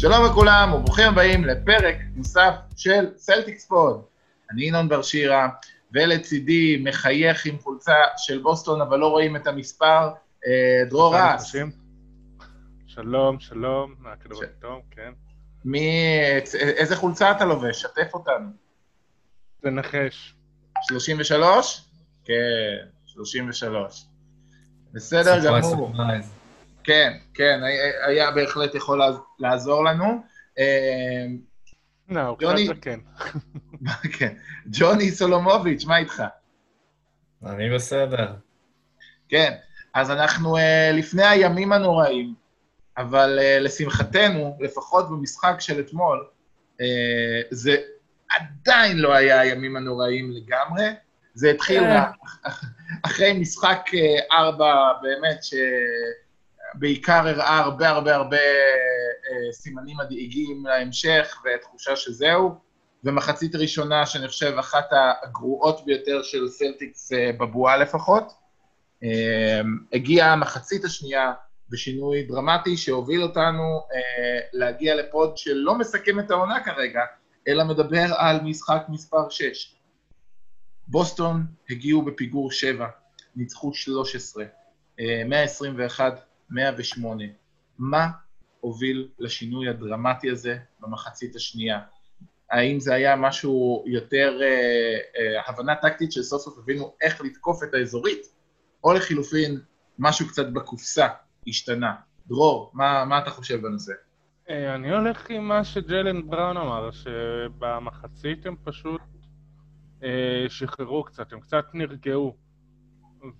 שלום לכולם וברוכים הבאים לפרק נוסף של Celtics Pod. אני ינון בר שירה, ולצידי מחייך עם חולצה של בוסטון, אבל לא רואים את המספר, אה, דרור רס. שלום, שלום, מהכדורגל טוב, כן. מי, איזה חולצה אתה לובש? שתף אותנו. תנחש. 33? כן, 33. בסדר גמור. כן, כן, היה בהחלט יכול לעזור לנו. לא, הוא קצת כן. כן. ג'וני סולומוביץ', מה איתך? אני בסדר. כן, אז אנחנו uh, לפני הימים הנוראים, אבל uh, לשמחתנו, לפחות במשחק של אתמול, uh, זה עדיין לא היה הימים הנוראים לגמרי. זה התחיל אחרי משחק ארבע, באמת, ש... בעיקר הראה הרבה הרבה הרבה אה, סימנים מדאיגים להמשך ותחושה שזהו. ומחצית ראשונה, שאני חושב, אחת הגרועות ביותר של סלטיקס אה, בבועה לפחות. אה, הגיעה המחצית השנייה בשינוי דרמטי שהוביל אותנו להגיע לפוד שלא מסכם את העונה כרגע, אלא מדבר על משחק מספר 6. בוסטון הגיעו בפיגור 7, ניצחו 13, 121 108. מה הוביל לשינוי הדרמטי הזה במחצית השנייה? האם זה היה משהו יותר אה, אה, הבנה טקטית שסוף סוף הבינו איך לתקוף את האזורית, או לחילופין, משהו קצת בקופסה השתנה? דרור, מה, מה אתה חושב בנושא? אה, אני הולך עם מה שג'לן בראון אמר, שבמחצית הם פשוט אה, שחררו קצת, הם קצת נרגעו.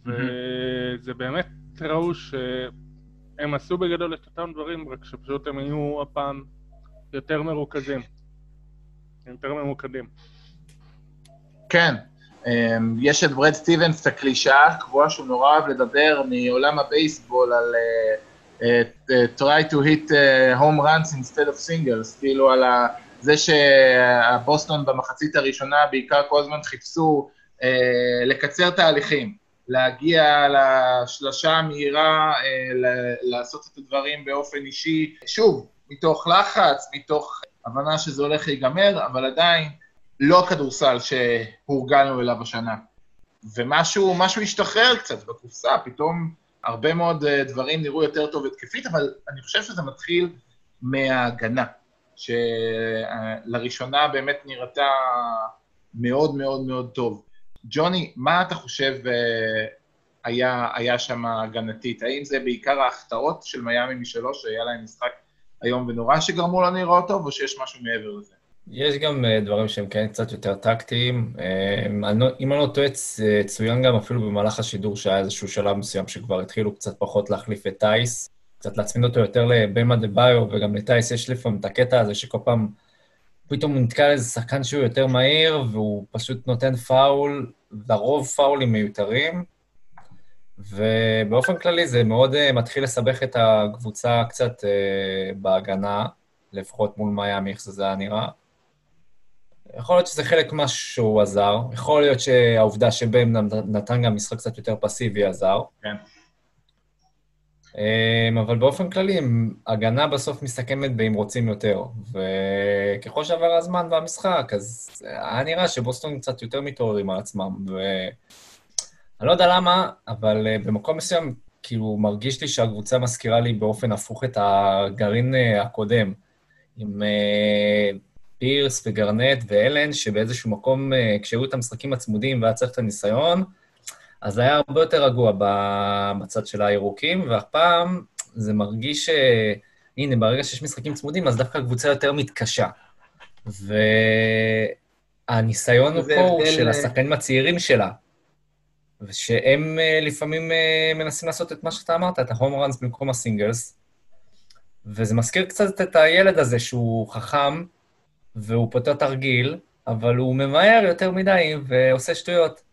וזה באמת ראו ש... הם עשו בגדול את אותם דברים, רק שפשוט הם היו הפעם יותר מרוכזים. יותר ממוקדים. כן. אמ, יש את ברד סטיבנס, את הקלישאה הקבועה שהוא נורא אוהב לדבר מעולם הבייסבול על uh, uh, try to hit home runs instead of singles, כאילו על זה שהבוסטון במחצית הראשונה בעיקר כל הזמן חיפשו לקצר תהליכים. להגיע לשלשה המהירה, אה, לעשות את הדברים באופן אישי, שוב, מתוך לחץ, מתוך הבנה שזה הולך להיגמר, אבל עדיין לא הכדורסל שהורגלנו אליו השנה. ומשהו השתחרר קצת בקופסה, פתאום הרבה מאוד אה, דברים נראו יותר טוב התקפית, אבל אני חושב שזה מתחיל מההגנה, שלראשונה באמת נראתה מאוד מאוד מאוד טוב. ג'וני, מה אתה חושב אה, היה, היה שם הגנתית? האם זה בעיקר ההחטאות של מיאמי משלוש, שהיה להם משחק איום ונורא שגרמו לנו לראות טוב, או שיש משהו מעבר לזה? יש גם אה, דברים שהם כן קצת יותר טקטיים. אה, לא, אם אני לא טועה, צוין גם אפילו במהלך השידור שהיה איזשהו שלב מסוים שכבר התחילו קצת פחות להחליף את טייס, קצת להצמיד אותו יותר לבמה דה ביו, וגם לטייס יש לפעמים את הקטע הזה שכל פעם... פתאום נתקע לאיזה שחקן שהוא יותר מהיר, והוא פשוט נותן פאול, לרוב פאולים מיותרים, ובאופן כללי זה מאוד uh, מתחיל לסבך את הקבוצה קצת uh, בהגנה, לפחות מול מיאמי, איך זה היה נראה. יכול להיות שזה חלק ממה שהוא עזר, יכול להיות שהעובדה שבהם נתן גם משחק קצת יותר פסיבי עזר. כן. אמ, אבל באופן כללי, הגנה בסוף מסתכמת באם רוצים יותר. וככל שעבר הזמן והמשחק, אז היה נראה שבוסטון קצת יותר מתעוררים על עצמם. ואני לא יודע למה, אבל אה, במקום מסוים, כאילו, מרגיש לי שהקבוצה מזכירה לי באופן הפוך את הגרעין אה, הקודם, עם אה, פירס וגרנט ואלן, שבאיזשהו מקום, כשהיו את המשחקים הצמודים והיה צריך את הניסיון, אז היה הרבה יותר רגוע בצד של הירוקים, והפעם זה מרגיש ש... הנה, ברגע שיש משחקים צמודים, אז דווקא הקבוצה יותר מתקשה. והניסיון פה הוא של אה, השחקנים הצעירים שלה, ושהם אה, לפעמים אה, מנסים לעשות את מה שאתה אמרת, את ההום ראנס במקום הסינגלס, וזה מזכיר קצת את הילד הזה שהוא חכם, והוא פותר תרגיל, אבל הוא ממהר יותר מדי ועושה שטויות.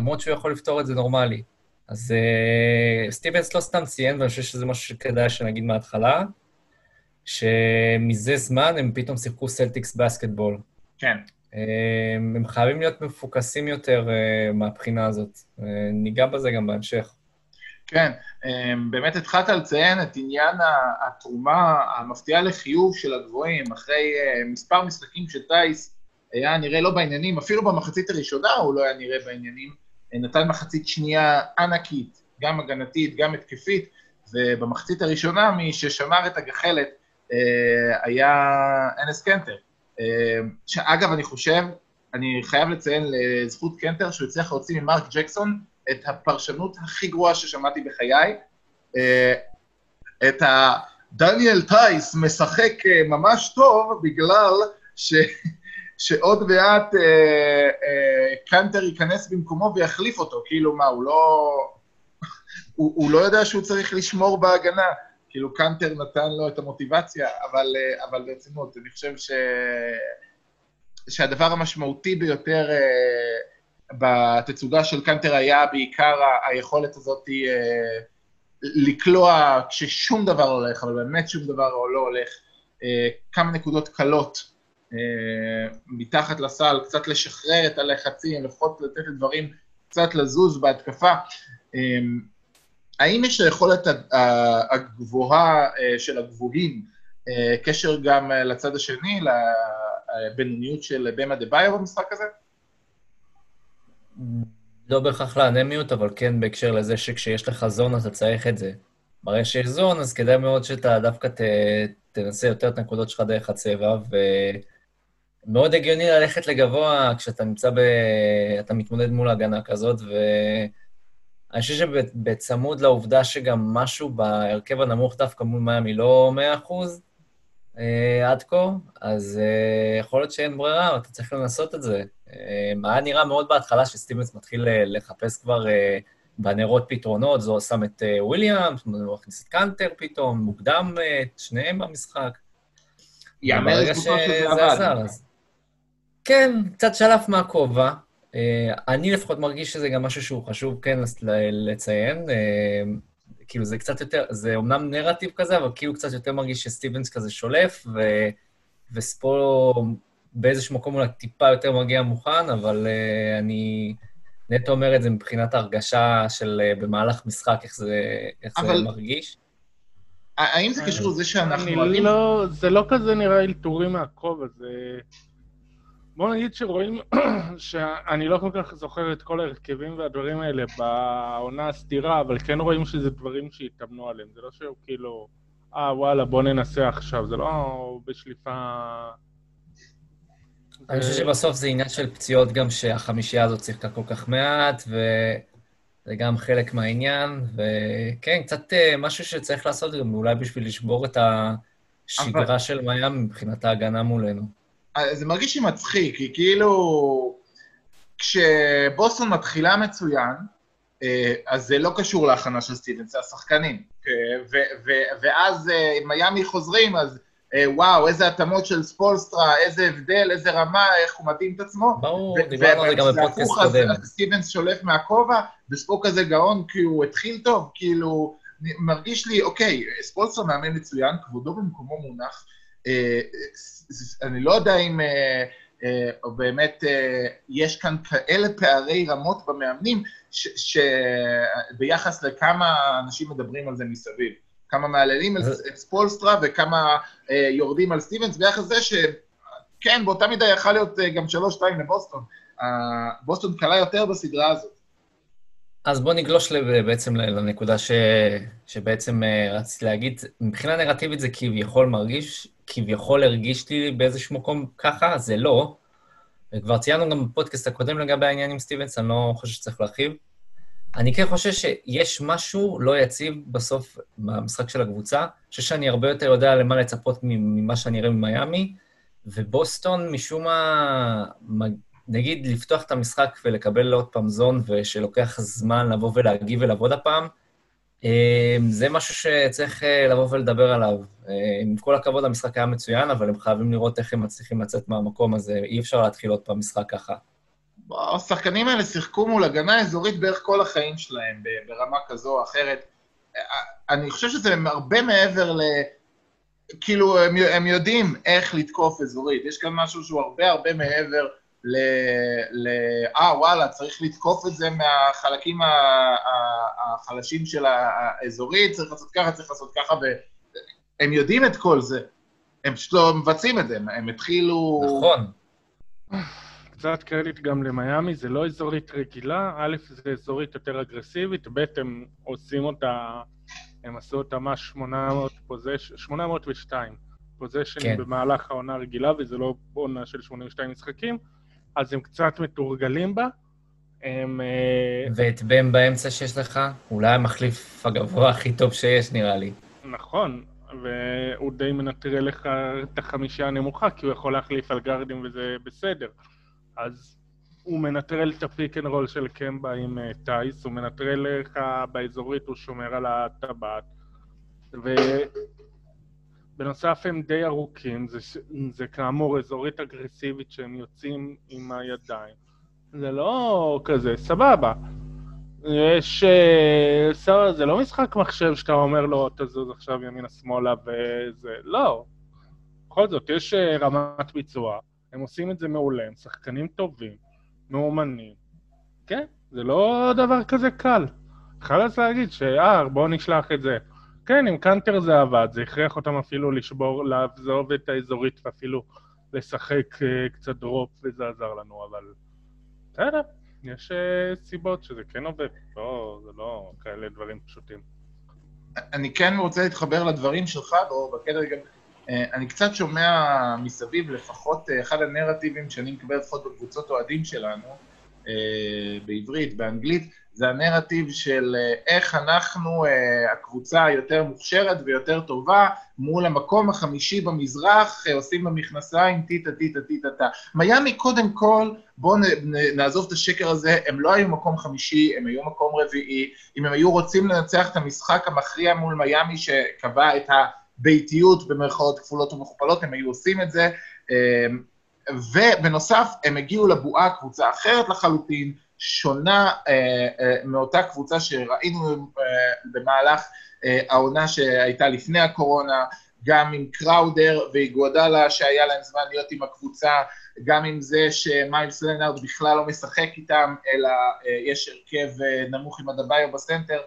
למרות שהוא יכול לפתור את זה נורמלי. אז uh, סטיבנס לא סתם ציין, ואני חושב שזה משהו שכדאי שנגיד מההתחלה, שמזה זמן הם פתאום שיחקו סלטיקס בסקטבול. כן. Uh, הם חייבים להיות מפוקסים יותר uh, מהבחינה הזאת. Uh, ניגע בזה גם בהמשך. כן, אמ, באמת התחלת לציין את עניין התרומה המפתיעה לחיוב של הגבוהים, אחרי אה, מספר משחקים שטייס היה נראה לא בעניינים, אפילו במחצית הראשונה הוא לא היה נראה בעניינים, נתן מחצית שנייה ענקית, גם הגנתית, גם התקפית, ובמחצית הראשונה מי ששמר את הגחלת אה, היה אנס קנטר. אה, שאגב, אני חושב, אני חייב לציין לזכות קנטר שהוא הצליח להוציא ממרק ג'קסון את הפרשנות הכי גרועה ששמעתי בחיי, אה, את הדניאל טייס משחק ממש טוב בגלל ש... שעוד מעט אה, אה, קנטר ייכנס במקומו ויחליף אותו, כאילו מה, הוא לא... הוא, הוא לא יודע שהוא צריך לשמור בהגנה. כאילו קאנטר נתן לו את המוטיבציה, אבל, אה, אבל ברצינות, אני חושב ש... שהדבר המשמעותי ביותר uh, בתצוגה של קאנטר היה בעיקר היכולת הזאת uh, לקלוע כששום דבר לא הולך, אבל באמת שום דבר לא הולך, uh, כמה נקודות קלות מתחת לסל, קצת לשחרר את הלחצים, לפחות לתת לדברים קצת לזוז בהתקפה. Uh, האם יש היכולת הגבוהה אה, של הגבוהים אה, קשר גם אה, לצד השני, לבינוניות של במה דה ביו במשחק הזה? לא בהכרח לאנמיות, אבל כן בהקשר לזה שכשיש לך זון אתה צריך את זה. ברגע שיש זון, אז כדאי מאוד שאתה דווקא ת, תנסה יותר את הנקודות שלך דרך הצבע, ומאוד הגיוני ללכת לגבוה כשאתה נמצא ב... אתה מתמודד מול הגנה כזאת, ו... אני חושב שבצמוד לעובדה שגם משהו בהרכב הנמוך דווקא מול מיאמי לא 100% אה, עד כה, אז אה, יכול להיות שאין ברירה, אתה צריך לנסות את זה. אה, היה נראה מאוד בהתחלה שסטיבנס מתחיל אה, לחפש כבר אה, בנרות פתרונות, זו שם את אה, וויליאמס, הוא מכניס את קאנטר פתאום, מוקדם אה, את שניהם במשחק. יאמר לזכותו שזה עבד. כן, קצת שלף מהכובע. אה, אני לפחות מרגיש שזה גם משהו שהוא חשוב כן לציין. אה, כאילו זה קצת יותר, זה אומנם נרטיב כזה, אבל כאילו קצת יותר מרגיש שסטיבנס כזה שולף, ו, וספו באיזשהו מקום אולי טיפה יותר מגיע מוכן, אבל uh, אני נטו אומר את זה מבחינת ההרגשה של uh, במהלך משחק, איך זה, איך אבל... זה מרגיש. האם זה קשור לזה שאנחנו... אני לא, זה לא כזה נראה אלתורים מהכובע, זה... בוא נגיד שרואים, שאני לא כל כך זוכר את כל ההרכבים והדברים האלה בעונה הסתירה, אבל כן רואים שזה דברים שהתאמנו עליהם. זה לא שהוא כאילו, אה, וואלה, בוא ננסה עכשיו, זה לא בשליפה... אני חושב שבסוף זה עניין של פציעות גם שהחמישייה הזאת שיחקה כל כך מעט, וזה גם חלק מהעניין, וכן, קצת אה, משהו שצריך לעשות גם אולי בשביל לשבור את השגרה אבל... של מיאמי מבחינת ההגנה מולנו. זה מרגיש לי מצחיק, כי כאילו, כשבוסטון מתחילה מצוין, אה, אז זה לא קשור להכנה של סטיבנס, זה השחקנים. אה, ואז אה, מיאמי חוזרים, אז וואו, איזה התאמות של ספולסטרה, איזה הבדל, איזה רמה, איך הוא מתאים את עצמו. ברור, דיברנו על זה גם בפודקאסט קודם. אז סטיבנס שולף מהכובע, וספו כזה גאון כי הוא התחיל טוב, כאילו, מרגיש לי, אוקיי, ספולסטרה מאמן מצוין, כבודו במקומו מונח, אני לא יודע אם אה, אה, באמת אה, יש כאן כאלה פערי רמות במאמנים, שביחס לכמה אנשים מדברים על זה מסביב. כמה מהללים את ספולסטרה וכמה יורדים על סטיבנס, ביחס לזה שכן, באותה מידה יכל להיות גם שלוש-שתיים לבוסטון. בוסטון קלה יותר בסדרה הזאת. אז בוא נגלוש בעצם לנקודה ש... שבעצם רציתי להגיד. מבחינה נרטיבית זה כביכול מרגיש כביכול הרגיש לי באיזשהו מקום ככה, זה לא. וכבר ציינו גם בפודקאסט הקודם לגבי העניין עם סטיבנס, אני לא חושב שצריך להרחיב. אני כן חושב שיש משהו לא יציב בסוף במשחק של הקבוצה. אני חושב שאני הרבה יותר יודע למה לצפות ממה שאני אראה ממיאמי, ובוסטון, משום מה, נגיד לפתוח את המשחק ולקבל עוד פעם זון, ושלוקח זמן לבוא ולהגיב ולעבוד הפעם, אמ, זה משהו שצריך אה, לבוא ולדבר עליו. אה, עם כל הכבוד, המשחק היה מצוין, אבל הם חייבים לראות איך הם מצליחים לצאת מהמקום הזה. אי אפשר להתחיל עוד פעם משחק ככה. השחקנים האלה שיחקו מול הגנה אזורית בערך כל החיים שלהם, ברמה כזו או אחרת. אה, אני חושב שזה הרבה מעבר ל... כאילו, הם, הם יודעים איך לתקוף אזורית. יש כאן משהו שהוא הרבה הרבה מעבר ל... ל... אה, וואלה, צריך לתקוף את זה מהחלקים ה... ה... החלשים של האזורית, צריך לעשות ככה, צריך לעשות ככה, והם יודעים את כל זה. הם פשוט לא מבצעים את זה, הם התחילו... נכון. קצת קרדיט גם למיאמי, זה לא אזורית רגילה, א', זה אזורית יותר אגרסיבית, ב', הם עושים אותה, הם עשו אותה מה 800 פוזש... 802 פוזיישנים כן. במהלך העונה הרגילה, וזה לא עונה של 82 משחקים, אז הם קצת מתורגלים בה. הם... אה, ואת בן באמצע שיש לך, אולי המחליף הגבוה הכי טוב שיש, נראה לי. נכון, והוא די מנטרל לך את החמישה הנמוכה, כי הוא יכול להחליף על גארדים וזה בסדר. אז הוא מנטרל את ה pick and roll של קמבה עם אה, טייס, הוא מנטרל לך באזורית, הוא שומר על הטבעת. ובנוסף הם די ארוכים, זה, ש- זה כאמור אזורית אגרסיבית שהם יוצאים עם הידיים. זה לא כזה, סבבה. יש... אה, סבבה, זה לא משחק מחשב שאתה אומר לו, תזוז עכשיו ימינה-שמאלה וזה... לא. בכל זאת, יש אה, רמת ביצוע, הם עושים את זה מעולה, הם שחקנים טובים, מאומנים. כן, זה לא דבר כזה קל. חלאס להגיד שאה, בואו נשלח את זה. כן, עם קאנטר זה עבד, זה הכריח אותם אפילו לשבור, לעזוב את האזורית ואפילו לשחק אה, קצת דרופ וזה עזר לנו, אבל... בסדר, יש אה, סיבות שזה כן עובד, לא, זה לא כאלה דברים פשוטים. אני כן רוצה להתחבר לדברים שלך, דרור, בקטע גם... אה, אני קצת שומע מסביב, לפחות אחד הנרטיבים שאני מקבל לפחות בקבוצות אוהדים שלנו, בעברית, באנגלית, זה הנרטיב של אה, איך אנחנו אה, הקבוצה היותר מוכשרת ויותר טובה מול המקום החמישי במזרח, אה, עושים במכנסיים טיטה טיטה טיטה טה. מיאמי קודם כל, בואו נעזוב את השקר הזה, הם לא היו מקום חמישי, הם היו מקום רביעי. אם הם היו רוצים לנצח את המשחק המכריע מול מיאמי שקבע את הביתיות במרכאות כפולות ומכופלות, הם היו עושים את זה. אה, ובנוסף, הם הגיעו לבועה קבוצה אחרת לחלוטין, שונה אה, אה, מאותה קבוצה שראינו אה, במהלך העונה שהייתה לפני הקורונה, גם עם קראודר ואיגואדלה שהיה להם זמן להיות עם הקבוצה, גם עם זה שמיילס לנארד בכלל לא משחק איתם, אלא יש הרכב נמוך עם הדביו בסנטר.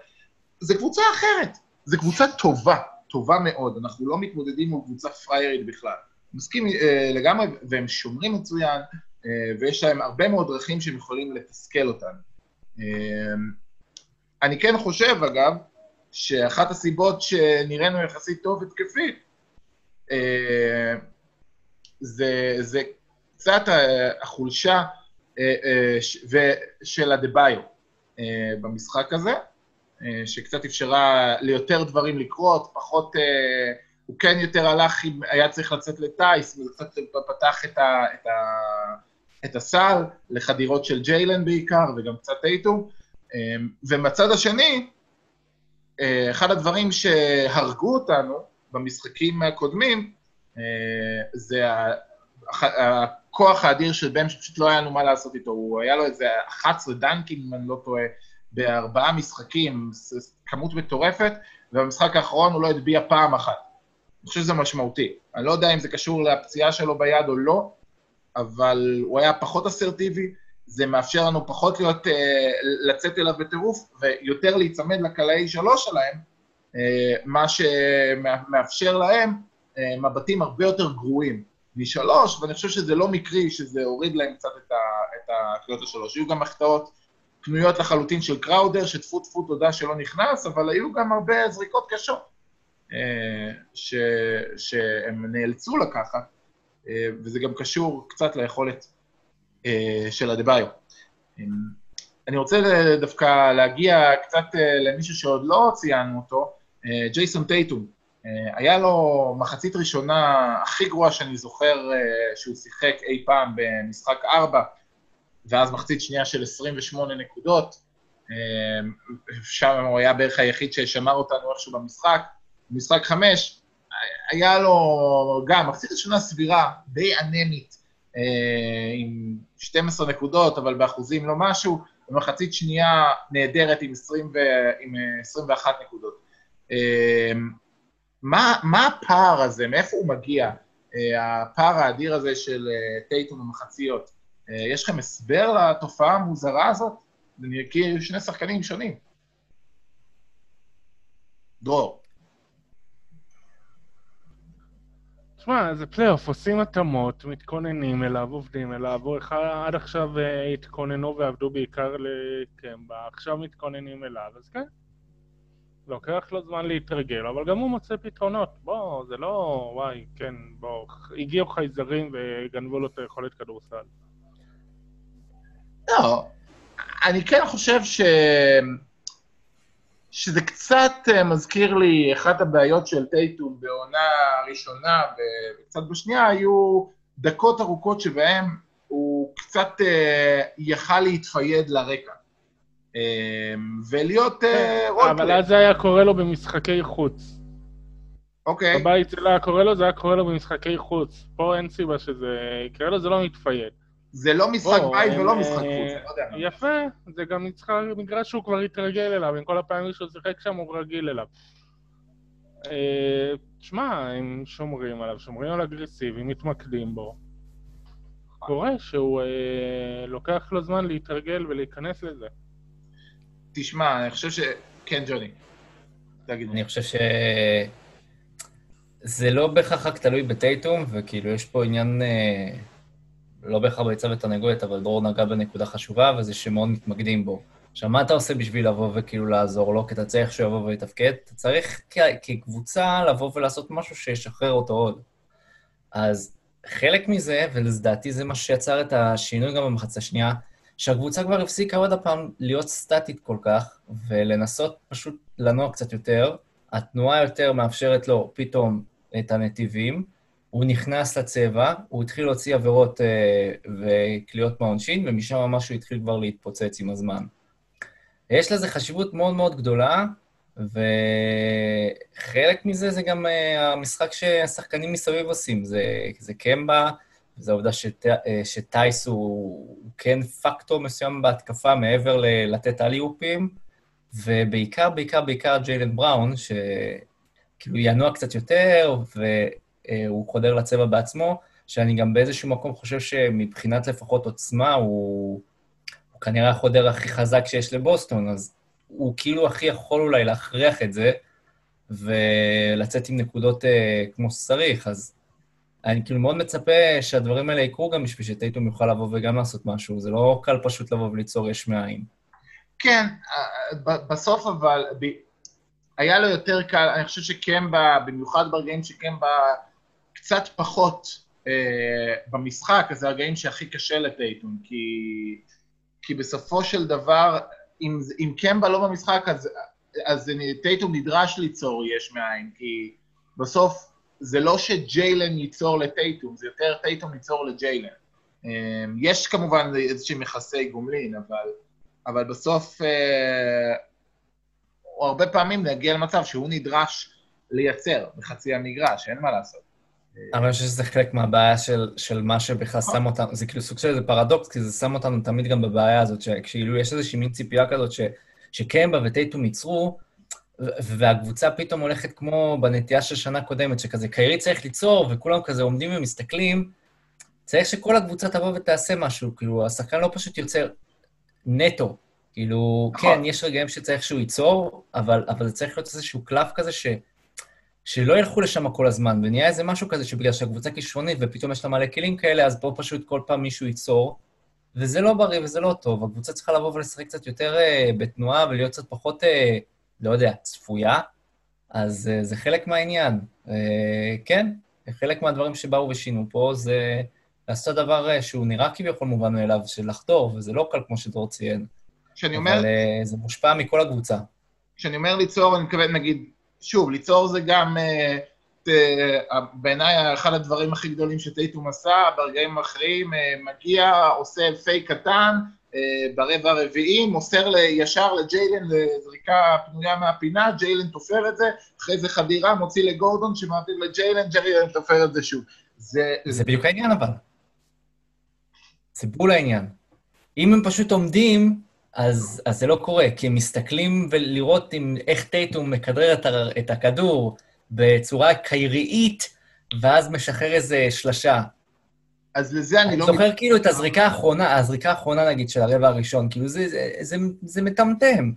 זו קבוצה אחרת, זו קבוצה טובה, טובה מאוד, אנחנו לא מתמודדים מול קבוצה פריירית בכלל. מסכים לגמרי, והם שומרים מצוין, ויש להם הרבה מאוד דרכים שהם יכולים לתסכל אותנו. אה, אני כן חושב, אגב, שאחת הסיבות שנראינו יחסית טוב התקפית, אה, זה, זה קצת החולשה אה, אה, של הדה-ביו אה, במשחק הזה, אה, שקצת אפשרה ליותר דברים לקרות, פחות... אה, הוא כן יותר הלך, אם היה צריך לצאת לטייס, וזה קצת פתח את, ה, את, ה, את הסל לחדירות של ג'יילן בעיקר, וגם קצת טייטום. ומהצד השני, אה, אחד הדברים שהרגו אותנו במשחקים הקודמים, אה, זה הכוח האדיר של בן, שפשוט לא היה לנו מה לעשות איתו. הוא היה לו איזה 11 דנקים, אם אני לא טועה, בארבעה משחקים, כמות מטורפת, ובמשחק האחרון הוא לא הטביע פעם אחת. אני חושב שזה משמעותי. אני לא יודע אם זה קשור לפציעה שלו ביד או לא, אבל הוא היה פחות אסרטיבי, זה מאפשר לנו פחות להיות, אה, לצאת אליו בטירוף, ויותר להיצמד לקלעי שלוש שלהם, אה, מה שמאפשר להם אה, מבטים הרבה יותר גרועים משלוש, ואני חושב שזה לא מקרי שזה הוריד להם קצת את, את הקריאות השלוש. היו גם החטאות פנויות לחלוטין של קראודר, שטפו טפו תודה שלא נכנס, אבל היו גם הרבה זריקות קשות. ש, שהם נאלצו לקחת, וזה גם קשור קצת ליכולת אה, של הדה-ביו. אני רוצה דווקא להגיע קצת למישהו שעוד לא ציינו אותו, ג'ייסון טייטום. היה לו מחצית ראשונה הכי גרועה שאני זוכר שהוא שיחק אי פעם במשחק 4, ואז מחצית שנייה של 28 נקודות. שם הוא היה בערך היחיד ששמר אותנו איכשהו במשחק. במשחק חמש, היה לו גם מחצית ראשונה סבירה, די אנמית, אה, עם 12 נקודות, אבל באחוזים לא משהו, ומחצית שנייה נהדרת עם, 20 ו... עם 21 נקודות. אה, מה, מה הפער הזה, מאיפה הוא מגיע, אה, הפער האדיר הזה של טייטום במחציות? אה, יש לכם הסבר לתופעה המוזרה הזאת? כי היו שני שחקנים שונים. דרור. תשמע, זה פלייאוף, עושים התאמות, מתכוננים אליו, עובדים אליו, עד עכשיו אה, התכוננו ועבדו בעיקר לקמבה, עכשיו מתכוננים אליו, אז כן. לוקח לו זמן להתרגל, אבל גם הוא מוצא פתרונות. בוא, זה לא, וואי, כן, בוא, הגיעו חייזרים וגנבו לו את היכולת כדורסל. לא, אני כן חושב ש... שזה קצת אה, מזכיר לי, אחת הבעיות של טייטום בעונה הראשונה וקצת בשנייה, היו דקות ארוכות שבהן הוא קצת אה, יכל להתפייד לרקע. אה, ולהיות רולפליי. אבל אז זה היה קורה לו במשחקי חוץ. אוקיי. בבית זה לא היה קורה לו, זה היה קורה לו במשחקי חוץ. פה אין סיבה שזה יקרה לו, זה לא מתפייד. זה לא משחק בית ולא משחק חוץ, לא יודע. יפה, זה גם מגרש שהוא כבר התרגל אליו, עם כל הפעמים שהוא שיחק שם הוא רגיל אליו. תשמע, הם שומרים עליו, שומרים על אגרסיבי, מתמקדים בו. קורה שהוא אה, לוקח לו זמן להתרגל ולהיכנס לזה. תשמע, אני חושב ש... כן, ג'וני. תגיד. אני חושב ש... זה לא בהכרח רק תלוי בטייטום, וכאילו יש פה עניין... אה... לא בהכרח ביצה ותרנגולת, אבל דרור נגע בנקודה חשובה, וזה שמאוד מתמקדים בו. עכשיו, מה אתה עושה בשביל לבוא וכאילו לעזור לו? כי אתה צריך שהוא יבוא ויתפקד. אתה צריך כ- כקבוצה לבוא ולעשות משהו שישחרר אותו עוד. אז חלק מזה, ולדעתי זה מה שיצר את השינוי גם במחצה השנייה, שהקבוצה כבר הפסיקה עוד הפעם להיות סטטית כל כך, ולנסות פשוט לנוע קצת יותר. התנועה יותר מאפשרת לו פתאום את הנתיבים, הוא נכנס לצבע, הוא התחיל להוציא עבירות אה, וקליעות מהעונשין, ומשם ממש הוא התחיל כבר להתפוצץ עם הזמן. יש לזה חשיבות מאוד מאוד גדולה, וחלק מזה זה גם אה, המשחק שהשחקנים מסביב עושים. זה, זה קמבה, זו העובדה שט, אה, שטייס הוא, הוא כן פקטור מסוים בהתקפה מעבר ללתת אליופים, ובעיקר, בעיקר, בעיקר ג'יילן בראון, שכאילו ינוע קצת יותר, הוא חודר לצבע בעצמו, שאני גם באיזשהו מקום חושב שמבחינת לפחות עוצמה, הוא, הוא כנראה החודר הכי חזק שיש לבוסטון, אז הוא כאילו הכי יכול אולי להכריח את זה, ולצאת עם נקודות uh, כמו שצריך, אז אני כאילו מאוד מצפה שהדברים האלה יקרו גם בשביל שטייטום יוכל לבוא וגם לעשות משהו, זה לא קל פשוט לבוא וליצור יש מאין. כן, אה, בסוף אבל, היה לו יותר קל, אני חושב שקמבה, במיוחד ברגעים שקמבה קצת פחות אה, במשחק, אז זה הרגעים שהכי קשה לטייטון, כי, כי בסופו של דבר, אם, אם קמבה לא במשחק, אז, אז טייטון נדרש ליצור יש מאין, כי בסוף זה לא שג'יילן ייצור לטייטום, זה יותר טייטום ייצור לג'יילן. אה, יש כמובן איזשהם יחסי גומלין, אבל, אבל בסוף, אה, הרבה פעמים נגיע למצב שהוא נדרש לייצר בחצי המגרש, אין מה לעשות. אבל אני חושב שזה חלק מהבעיה של, של מה שבכלל שם אותנו, זה כאילו סוג של איזה פרדוקס, כי זה שם אותנו תמיד גם בבעיה הזאת, שכאילו יש איזושהי מין ציפייה כזאת ש, שקמבה וטייטום ייצרו, והקבוצה פתאום הולכת כמו בנטייה של שנה קודמת, שכזה קיירי צריך ליצור, וכולם כזה עומדים ומסתכלים, צריך שכל הקבוצה תבוא ותעשה משהו, כאילו, השחקן לא פשוט יוצר נטו. כאילו, נכון. כן, יש רגעים שצריך שהוא ייצור, אבל, אבל זה צריך להיות איזשהו קלף כזה ש... שלא ילכו לשם כל הזמן, ונהיה איזה משהו כזה שבגלל שהקבוצה כישרונית ופתאום יש לה מלא כלים כאלה, אז פה פשוט כל פעם מישהו ייצור, וזה לא בריא וזה לא טוב. הקבוצה צריכה לבוא ולשחק קצת יותר uh, בתנועה ולהיות קצת פחות, uh, לא יודע, צפויה, אז uh, זה חלק מהעניין. Uh, כן, חלק מהדברים שבאו ושינו פה זה לעשות דבר uh, שהוא נראה כביכול מובן מאליו, של לחתור, וזה לא קל כמו שדור ציין. כשאני אומר... אבל uh, זה מושפע מכל הקבוצה. כשאני אומר ליצור, אני מתכוון, נגיד, שוב, ליצור זה גם, אה, אה, בעיניי, אחד הדברים הכי גדולים שטייטום עשה, ברגעים האחרים, אה, מגיע, עושה פייק קטן, ברבע הרביעי, מוסר ישר לג'יילן לזריקה פנויה מהפינה, ג'יילן תופר את זה, אחרי זה חדירה, מוציא לגורדון שמעביר לג'יילן, ג'יילן תופר את זה שוב. זה... זה בדיוק העניין אבל. זה בול העניין. אם הם פשוט עומדים אז, אז זה לא קורה, כי הם מסתכלים ולראות עם, איך טייטום מכדרר את, את הכדור בצורה קייריאית, ואז משחרר איזה שלשה. אז לזה אני אני לא... זוכר כאילו את הזריקה האחרונה, הזריקה האחרונה נגיד של הרבע הראשון, כאילו זה, זה, זה, זה מטמטם.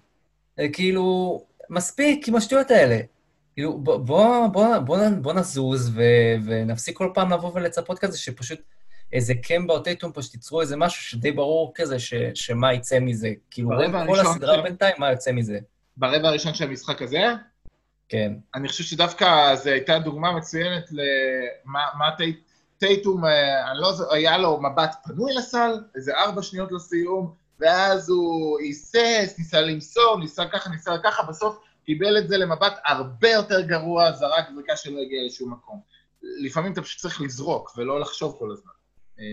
כאילו, מספיק עם השטויות האלה. כאילו, בוא, בוא, בוא, בוא, בוא נזוז ו, ונפסיק כל פעם לבוא ולצפות כזה שפשוט איזה קמבה או טייטום פה שתיצרו איזה משהו שדי ברור כזה ש, שמה יצא מזה. כאילו, רואים כל הסדרה כן. בינתיים, מה יוצא מזה. ברבע הראשון של המשחק הזה, כן. אני חושב שדווקא זו הייתה דוגמה מצוינת למה מה טי- טייטום, אה, אני לא זוכר, היה לו מבט פנוי לסל, איזה ארבע שניות לסיום, ואז הוא היסס, ניסה למסור, ניסה ככה, ניסה ככה, בסוף קיבל את זה למבט הרבה יותר גרוע, זרק זריקה שלא הגיעה לשום מקום. לפעמים אתה פשוט צריך לזרוק ולא לחשוב כל הזמן. אה,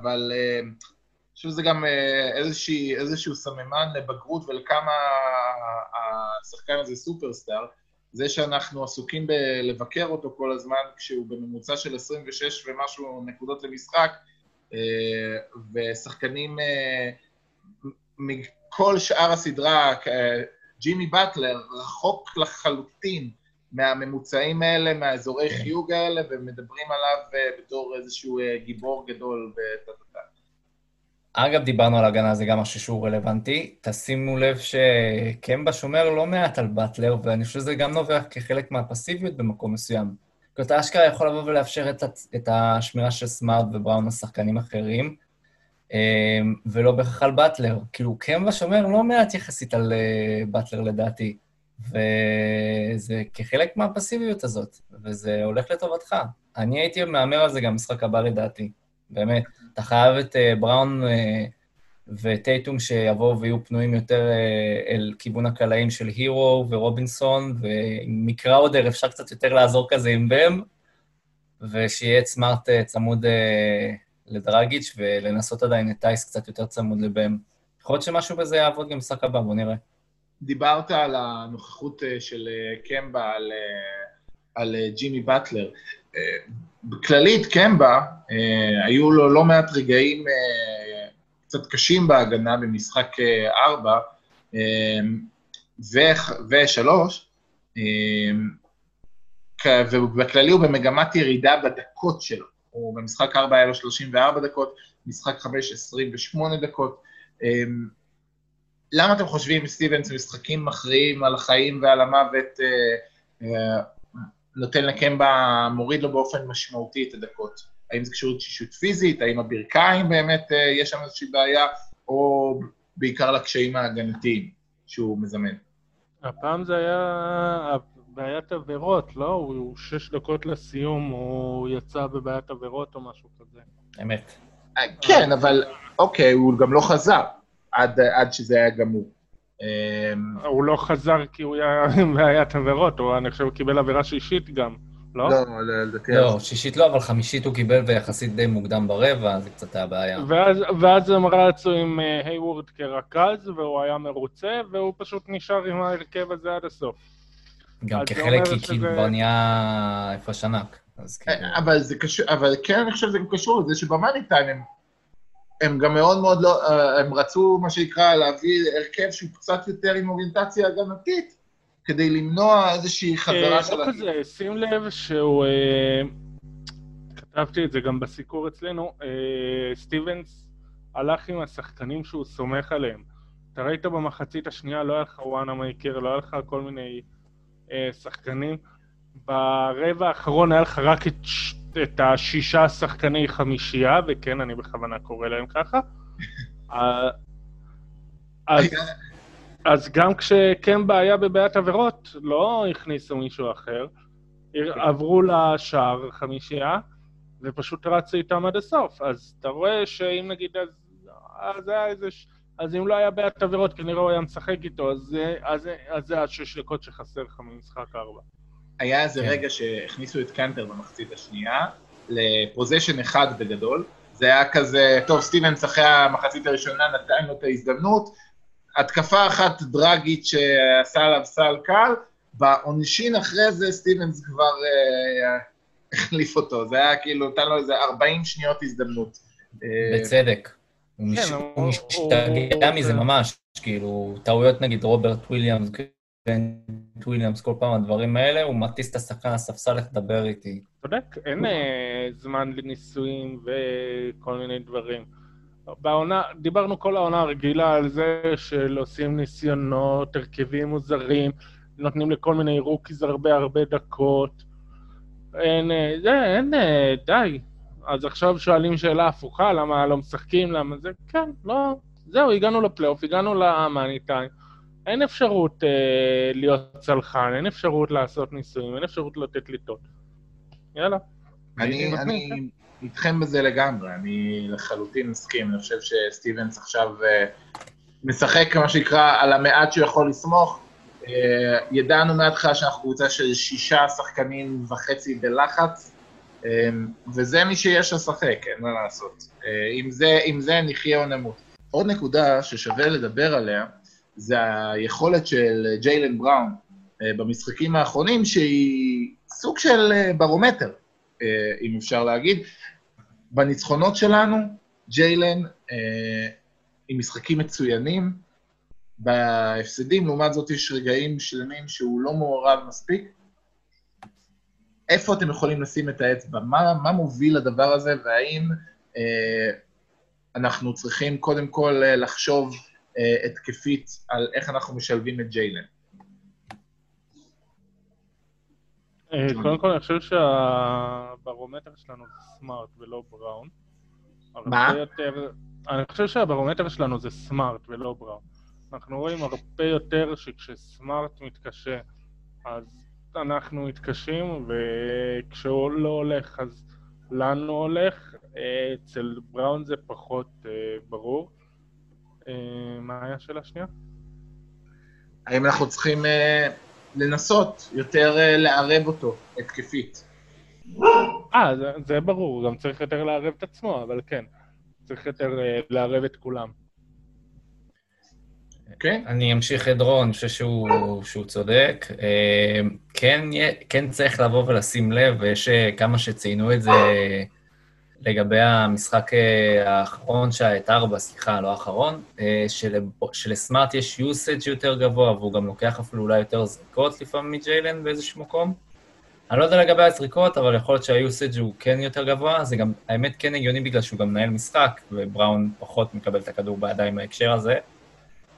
אבל אני חושב שזה גם אה, איזושהי, איזשהו סממן לבגרות ולכמה השחקן הזה סופרסטאר. זה שאנחנו עסוקים בלבקר אותו כל הזמן, כשהוא בממוצע של 26 ומשהו נקודות למשחק, אה, ושחקנים אה, מכל שאר הסדרה, ג'ימי באטלר, רחוק לחלוטין מהממוצעים האלה, מהאזורי. חיוג האלה, ומדברים עליו אה, בתור איזשהו אה, גיבור גדול וטה-טה-טה. אגב, דיברנו על הגנה, זה גם משהו שהוא רלוונטי. תשימו לב שקמבה שומר לא מעט על באטלר, ואני חושב שזה גם נובע כחלק מהפסיביות במקום מסוים. כי אתה אשכרה יכול לבוא ולאפשר את, את השמירה של סמארט ובראון לשחקנים אחרים, אמ, ולא בהכרח על באטלר. כאילו, קמבה שומר לא מעט יחסית על אה, באטלר לדעתי, וזה כחלק מהפסיביות הזאת, וזה הולך לטובתך. אני הייתי מהמר על זה גם במשחק הבא לדעתי, באמת. אתה חייב את אה, בראון אה, וטייטום שיבואו ויהיו פנויים יותר אה, אל כיוון הקלעים של הירו ורובינסון, ועם מקרא אודר אפשר קצת יותר לעזור כזה עם בם, ושיהיה את סמארט צמוד לדרגיץ' ולנסות עדיין את טייס קצת יותר צמוד לבם. יכול להיות שמשהו בזה יעבוד גם במשחק הבא, בוא נראה. דיברת על הנוכחות אה, של אה, קמבה, על, אה, על ג'ימי באטלר. בכללית, קמבה, היו לו לא מעט רגעים קצת קשים בהגנה במשחק אה, ארבע ו- ושלוש, אה, כ- ובכללי הוא במגמת ירידה בדקות שלו. הוא במשחק ארבע היה לו 34 דקות, משחק חמש 28 דקות. למה אתם חושבים, סטיבנס, משחקים מכריעים על החיים ועל המוות, אה, אה, נותן לקמבה, מוריד לו באופן משמעותי את הדקות? האם זה קשור לתשישות פיזית? האם הברכיים באמת אה, יש שם איזושהי בעיה? או בעיקר לקשיים ההגנתיים שהוא מזמן? הפעם זה היה בעיית עבירות, לא? הוא שש דקות לסיום, הוא יצא בבעיית עבירות או משהו כזה. אמת. אה, כן, אבל אוקיי, הוא גם לא חזר עד, עד שזה היה גמור. אה, הוא לא חזר כי הוא היה עם בעיית עבירות, הוא, אני חושב, קיבל עבירה שישית גם, לא? לא, לדעתי... לא, שישית לא, אבל חמישית הוא קיבל ויחסית די מוקדם ברבע, זה קצת היה בעיה. ואז, ואז הם רצו עם אה, היוורד כרכז, והוא היה מרוצה, והוא פשוט נשאר עם ההרכב הזה עד הסוף. גם כחלק, כי כאילו שזה- כבר נהיה הפרש ענק. אז כאילו... אה, אבל זה קשור, אבל כן, אני חושב שזה גם קשור לזה שבמאני טיים הם, הם גם מאוד מאוד לא, אה, הם רצו, מה שנקרא, להביא הרכב שהוא קצת יותר עם אוריינטציה הגנתית, כדי למנוע איזושהי חזרה אה, של... לא כזה, שים לב שהוא... אה, כתבתי את זה גם בסיקור אצלנו, אה, סטיבנס הלך עם השחקנים שהוא סומך עליהם. אתה ראית במחצית השנייה, לא היה לך וואנה מייקר, לא היה לך כל מיני אה, שחקנים. ברבע האחרון היה לך רק את, את השישה שחקני חמישייה, וכן, אני בכוונה קורא להם ככה. אה, אז, אז גם כשקמבה היה בבעיית עבירות, לא הכניסו מישהו אחר, עברו לשער חמישייה, ופשוט רצו איתם עד הסוף. אז אתה רואה שאם נגיד, אז, אז היה איזה... ש- אז אם לא היה בעיית עבירות, כנראה הוא היה משחק איתו, אז, זה- אז, זה- אז זה השש דקות שחסר לך ממשחק ארבע. היה איזה כן. רגע שהכניסו את קנטר במחצית השנייה, לפוזיישן אחד בגדול. זה היה כזה, טוב, סטיבנס אחרי המחצית הראשונה נתן לו את ההזדמנות. התקפה אחת דרגיץ' שעשה עליו סל קל, בעונשין אחרי זה סטיבנס כבר אה, החליף אותו. זה היה כאילו, נתן לו איזה 40 שניות הזדמנות. אה, בצדק. הוא כן, משתגע מזה ממש, כאילו, טעויות נגיד רוברט וויליאמס, גרנט וויליאמס, כל פעם הדברים האלה, הוא מטיס את השחקן לספסל, לדבר איתי. צודק, אין אה, זמן לניסויים וכל מיני דברים. בעונה, דיברנו כל העונה הרגילה על זה של עושים ניסיונות, הרכבים מוזרים, נותנים לכל מיני rookies הרבה הרבה דקות. אין, אה, זה, אין, אה, די. אז עכשיו שואלים שאלה הפוכה, למה לא משחקים, למה זה, כן, לא, זהו, הגענו לפלייאוף, הגענו ל money time. אין אפשרות אה, להיות סלחן, אין אפשרות לעשות ניסויים, אין אפשרות לתת לטעות. יאללה. אני, אני איתכם בזה לגמרי, אני לחלוטין מסכים, אני חושב שסטיבנס עכשיו אה, משחק, מה שנקרא, על המעט שהוא יכול לסמוך. אה, ידענו מההתחלה שאנחנו קבוצה של שישה שחקנים וחצי בלחץ, אה, וזה מי שיש לשחק, אין מה לעשות. אה, עם זה, עם זה נחיה או נמות. עוד נקודה ששווה לדבר עליה, זה היכולת של ג'יילן בראון אה, במשחקים האחרונים, שהיא סוג של אה, ברומטר, אה, אם אפשר להגיד. בניצחונות שלנו, ג'יילן עם משחקים מצוינים, בהפסדים, לעומת זאת יש רגעים שלמים שהוא לא מעורב מספיק. איפה אתם יכולים לשים את האצבע? מה, מה מוביל לדבר הזה, והאם אה, אנחנו צריכים קודם כל לחשוב אה, התקפית על איך אנחנו משלבים את ג'יילן. אה, קודם כל, אני חושב שהברומטר שלנו זה סמארט ולא בראון. מה? יותר, אני חושב שהברומטר שלנו זה סמארט ולא בראון. אנחנו רואים הרבה יותר שכשסמארט מתקשה, אז אנחנו מתקשים, וכשהוא לא הולך, אז לנו הולך. אה, אצל בראון זה פחות ברור. אה, מה היה השאלה השנייה? האם אנחנו צריכים uh, לנסות יותר uh, לערב אותו התקפית? אה, זה, זה ברור, גם צריך יותר לערב את עצמו, אבל כן, צריך יותר לערב את כולם. כן. Okay. אני אמשיך את רון, אני חושב שהוא, שהוא צודק. כן, כן צריך לבוא ולשים לב, ויש כמה שציינו את זה לגבי המשחק אה, האחרון, את ארבע, סליחה, לא האחרון, אה, של, שלסמארט יש usage יותר גבוה, והוא גם לוקח אפילו אולי יותר זריקות לפעמים מג'יילן באיזשהו מקום. אני לא יודע לגבי הזריקות, אבל יכול להיות שה-usage הוא כן יותר גבוה, זה גם, האמת כן הגיוני בגלל שהוא גם מנהל משחק, ובראון פחות מקבל את הכדור בידיים מההקשר הזה.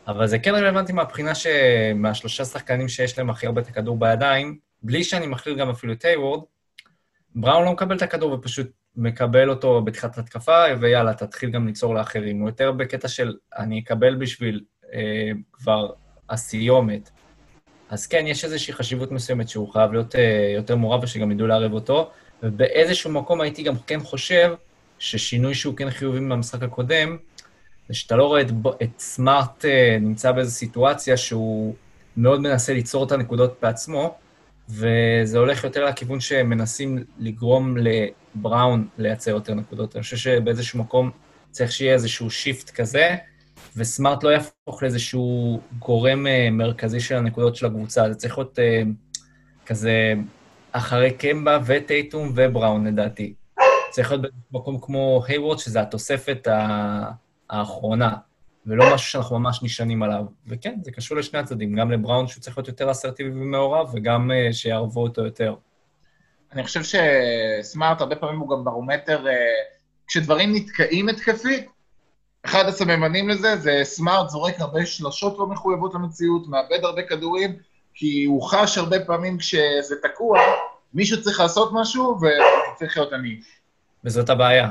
אבל זה כן רלוונטי מהבחינה שמהשלושה שחקנים שיש להם הכי הרבה את הכדור בידיים, בלי שאני מכליל גם אפילו את היוורד, בראון לא מקבל את הכדור ופשוט מקבל אותו בתחילת התקפה, ויאללה, תתחיל גם ליצור לאחרים. הוא יותר בקטע של אני אקבל בשביל אה, כבר הסיומת. אז כן, יש איזושהי חשיבות מסוימת שהוא חייב להיות אה, יותר מעורב ושגם ידעו לערב אותו, ובאיזשהו מקום הייתי גם כן חושב ששינוי שהוא כן חיובי מהמשחק הקודם, זה שאתה לא רואה את, את סמארט אה, נמצא באיזו סיטואציה שהוא מאוד מנסה ליצור את הנקודות בעצמו, וזה הולך יותר לכיוון שמנסים לגרום לבראון לייצר יותר נקודות. אני חושב שבאיזשהו מקום צריך שיהיה איזשהו שיפט כזה, וסמארט לא יהפוך לאיזשהו גורם אה, מרכזי של הנקודות של הקבוצה. זה צריך להיות uh, כזה אחרי קמבה וטייטום ובראון, לדעתי. צריך להיות במקום כמו היוורד, שזה התוספת האחרונה. ולא משהו שאנחנו ממש נשענים עליו. וכן, זה קשור לשני הצדדים, גם לבראון שהוא צריך להיות יותר אסרטיבי ומעורב, וגם uh, שיערבו אותו יותר. אני חושב שסמארט, הרבה פעמים הוא גם ברומטר, uh, כשדברים נתקעים התקפית, אחד הסממנים לזה זה סמארט זורק הרבה שלשות לא מחויבות למציאות, מאבד הרבה כדורים, כי הוא חש הרבה פעמים כשזה תקוע, מישהו צריך לעשות משהו וצריך להיות אני. וזאת הבעיה.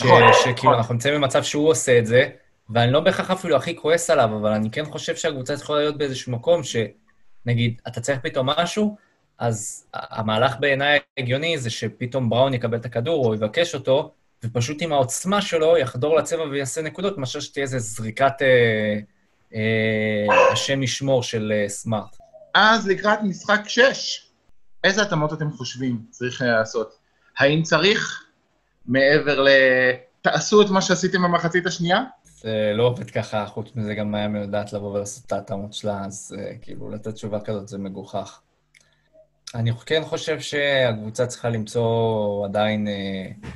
נכון. שכאילו נכון. אנחנו נמצאים במצב שהוא עושה את זה, ואני לא בהכרח אפילו הכי כועס עליו, אבל אני כן חושב שהקבוצה יכולה להיות באיזשהו מקום שנגיד, אתה צריך פתאום משהו, אז המהלך בעיניי הגיוני זה שפתאום בראון יקבל את הכדור או יבקש אותו, ופשוט עם העוצמה שלו יחדור לצבע ויעשה נקודות, מאשר שתהיה איזו זריקת אה, אה, השם ישמור של אה, סמארט. אז לקראת משחק 6, איזה התאמות אתם חושבים צריך לעשות? האם צריך, מעבר ל... תעשו את מה שעשיתם במחצית השנייה? זה לא עובד ככה, חוץ מזה גם מיאמי יודעת לבוא ולעשות את ההתאמות שלה, אז uh, כאילו לתת תשובה כזאת זה מגוחך. אני כן חושב שהקבוצה צריכה למצוא עדיין, uh,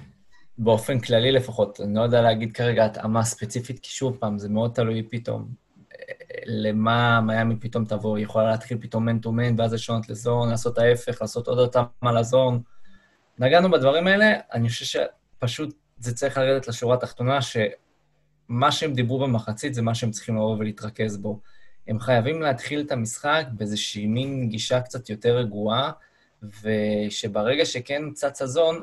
באופן כללי לפחות, אני לא יודע להגיד כרגע התאמה ספציפית, כי שוב פעם, זה מאוד תלוי פתאום. Uh, למה מיאמי פתאום תבוא. היא יכולה להתחיל פתאום מן טו מן, ואז לשנות לזון, לעשות ההפך, לעשות עוד על הזון. נגענו בדברים האלה, אני חושב שפשוט זה צריך לרדת לשורה התחתונה, שמה שהם דיברו במחצית זה מה שהם צריכים לבוא ולהתרכז בו. הם חייבים להתחיל את המשחק באיזושהי מין גישה קצת יותר רגועה, ושברגע שכן צץ הזון,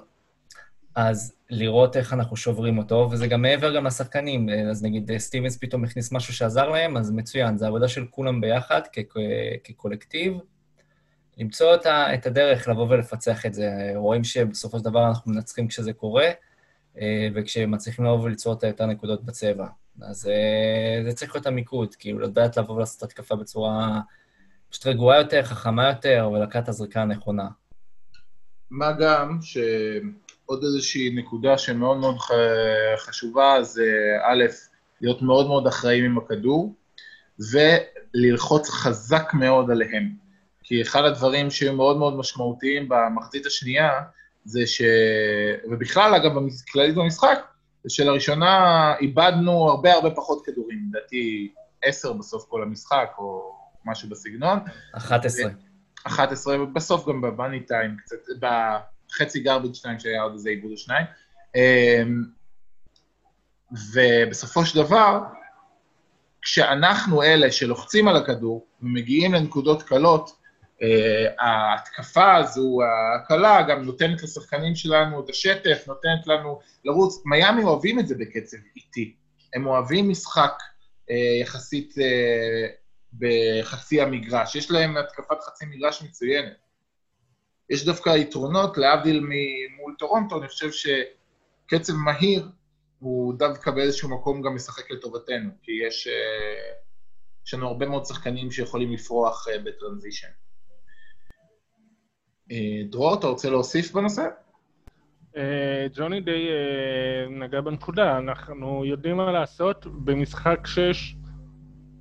אז לראות איך אנחנו שוברים אותו, וזה גם מעבר גם לשחקנים. אז נגיד סטיבנס פתאום הכניס משהו שעזר להם, אז מצוין, זו עבודה של כולם ביחד כ- כקולקטיב. למצוא את, את הדרך לבוא ולפצח את זה. רואים שבסופו של דבר אנחנו מנצחים כשזה קורה, אה, וכשמצליחים לבוא וליצור את היותר נקודות בצבע. אז אה, זה צריך להיות המיקוד, כאילו, לדעת לבוא ולעשות התקפה בצורה פשוט רגועה יותר, חכמה יותר, ולקחת את הזריקה הנכונה. מה גם שעוד איזושהי נקודה שמאוד מאוד חשובה זה א', להיות מאוד מאוד אחראים עם הכדור, וללחוץ חזק מאוד עליהם. כי אחד הדברים שהיו מאוד מאוד משמעותיים במחצית השנייה, זה ש... ובכלל, אגב, כללית במשחק, זה שלראשונה איבדנו הרבה הרבה פחות כדורים, לדעתי עשר בסוף כל המשחק, או משהו בסגנון. 11. 11, ובסוף גם בבאני טיים, קצת, בחצי גרביג' 2 שהיה עוד איזה עיבוד או שניים. אמ, ובסופו של דבר, כשאנחנו אלה שלוחצים על הכדור ומגיעים לנקודות קלות, ההתקפה הזו, הקלה, גם נותנת לשחקנים שלנו את השטף, נותנת לנו לרוץ. מיאמי אוהבים את זה בקצב איטי. הם אוהבים משחק אה, יחסית אה, בחצי המגרש. יש להם התקפת חצי מגרש מצוינת. יש דווקא יתרונות, להבדיל מול טורונטו, אני חושב שקצב מהיר הוא דווקא באיזשהו מקום גם משחק לטובתנו, כי יש, יש לנו הרבה מאוד שחקנים שיכולים לפרוח בטרנזישן. אה, דרור, אתה רוצה להוסיף בנושא? אה, ג'וני די אה, נגע בנקודה, אנחנו יודעים מה לעשות. במשחק 6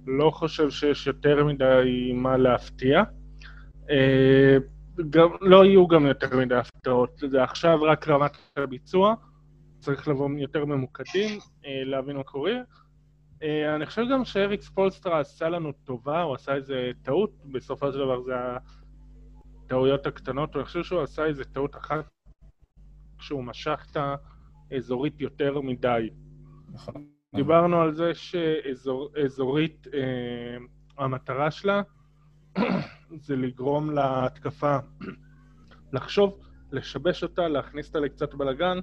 לא חושב שיש יותר מדי מה להפתיע. גם, לא יהיו גם יותר מדי הפתעות, זה עכשיו רק רמת הביצוע, צריך לבוא יותר ממוקדים, להבין מה קורה. אני חושב גם שאריק ספולסטרה עשה לנו טובה, הוא עשה איזה טעות, בסופו של דבר זה הטעויות הקטנות, אני חושב שהוא עשה איזה טעות אחת כשהוא משך את האזורית יותר מדי. נכון. דיברנו על זה שאזורית, אה, המטרה שלה זה לגרום להתקפה לחשוב, לשבש אותה, להכניס אותה לקצת בלאגן,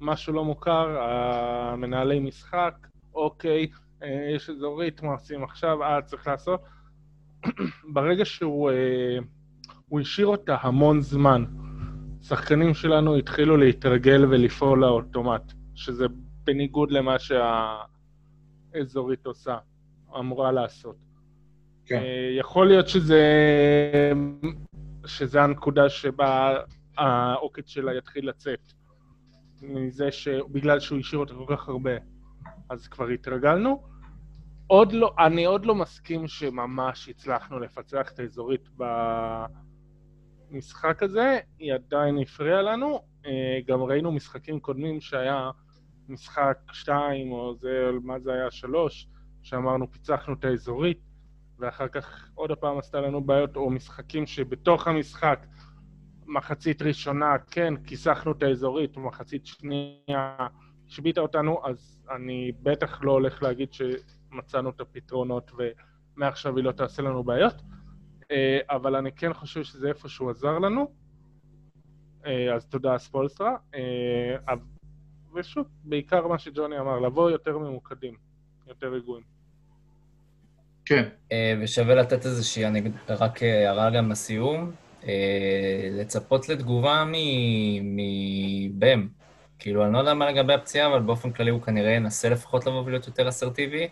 משהו לא מוכר, המנהלי משחק, אוקיי, אה, יש אזורית, מה עושים עכשיו, אה, צריך לעשות. ברגע שהוא... אה, הוא השאיר אותה המון זמן. שחקנים שלנו התחילו להתרגל ולפעול לאוטומט, שזה בניגוד למה שהאזורית עושה, אמורה לעשות. כן. אה, יכול להיות שזה, שזה הנקודה שבה העוקץ שלה יתחיל לצאת. מזה ש... בגלל שהוא השאיר אותה כל כך הרבה. אז כבר התרגלנו. עוד לא, אני עוד לא מסכים שממש הצלחנו לפצח את האזורית ב... המשחק הזה, היא עדיין הפריעה לנו. אה, גם ראינו משחקים קודמים שהיה משחק 2, או זה, מה זה היה, 3, שאמרנו פיצחנו את האזורית, ואחר כך עוד פעם עשתה לנו בעיות, או משחקים שבתוך המשחק, מחצית ראשונה, כן, כיסחנו את האזורית, ומחצית שנייה השביתה אותנו, אז אני בטח לא הולך להגיד שמצאנו את הפתרונות ומעכשיו היא לא תעשה לנו בעיות. אה, אבל אני כן חושב שזה איפשהו עזר לנו, אה, אז תודה ספולסטרה. אה, ושוב, בעיקר מה שג'וני אמר, לבוא יותר ממוקדים, יותר רגועים. כן. ושווה לתת איזושהי, אני רק הערה גם לסיום, לצפות לתגובה מבם. כאילו, אני לא יודע מה לגבי הפציעה, אבל באופן כללי הוא כנראה ינסה לפחות לבוא ולהיות יותר אסרטיבי.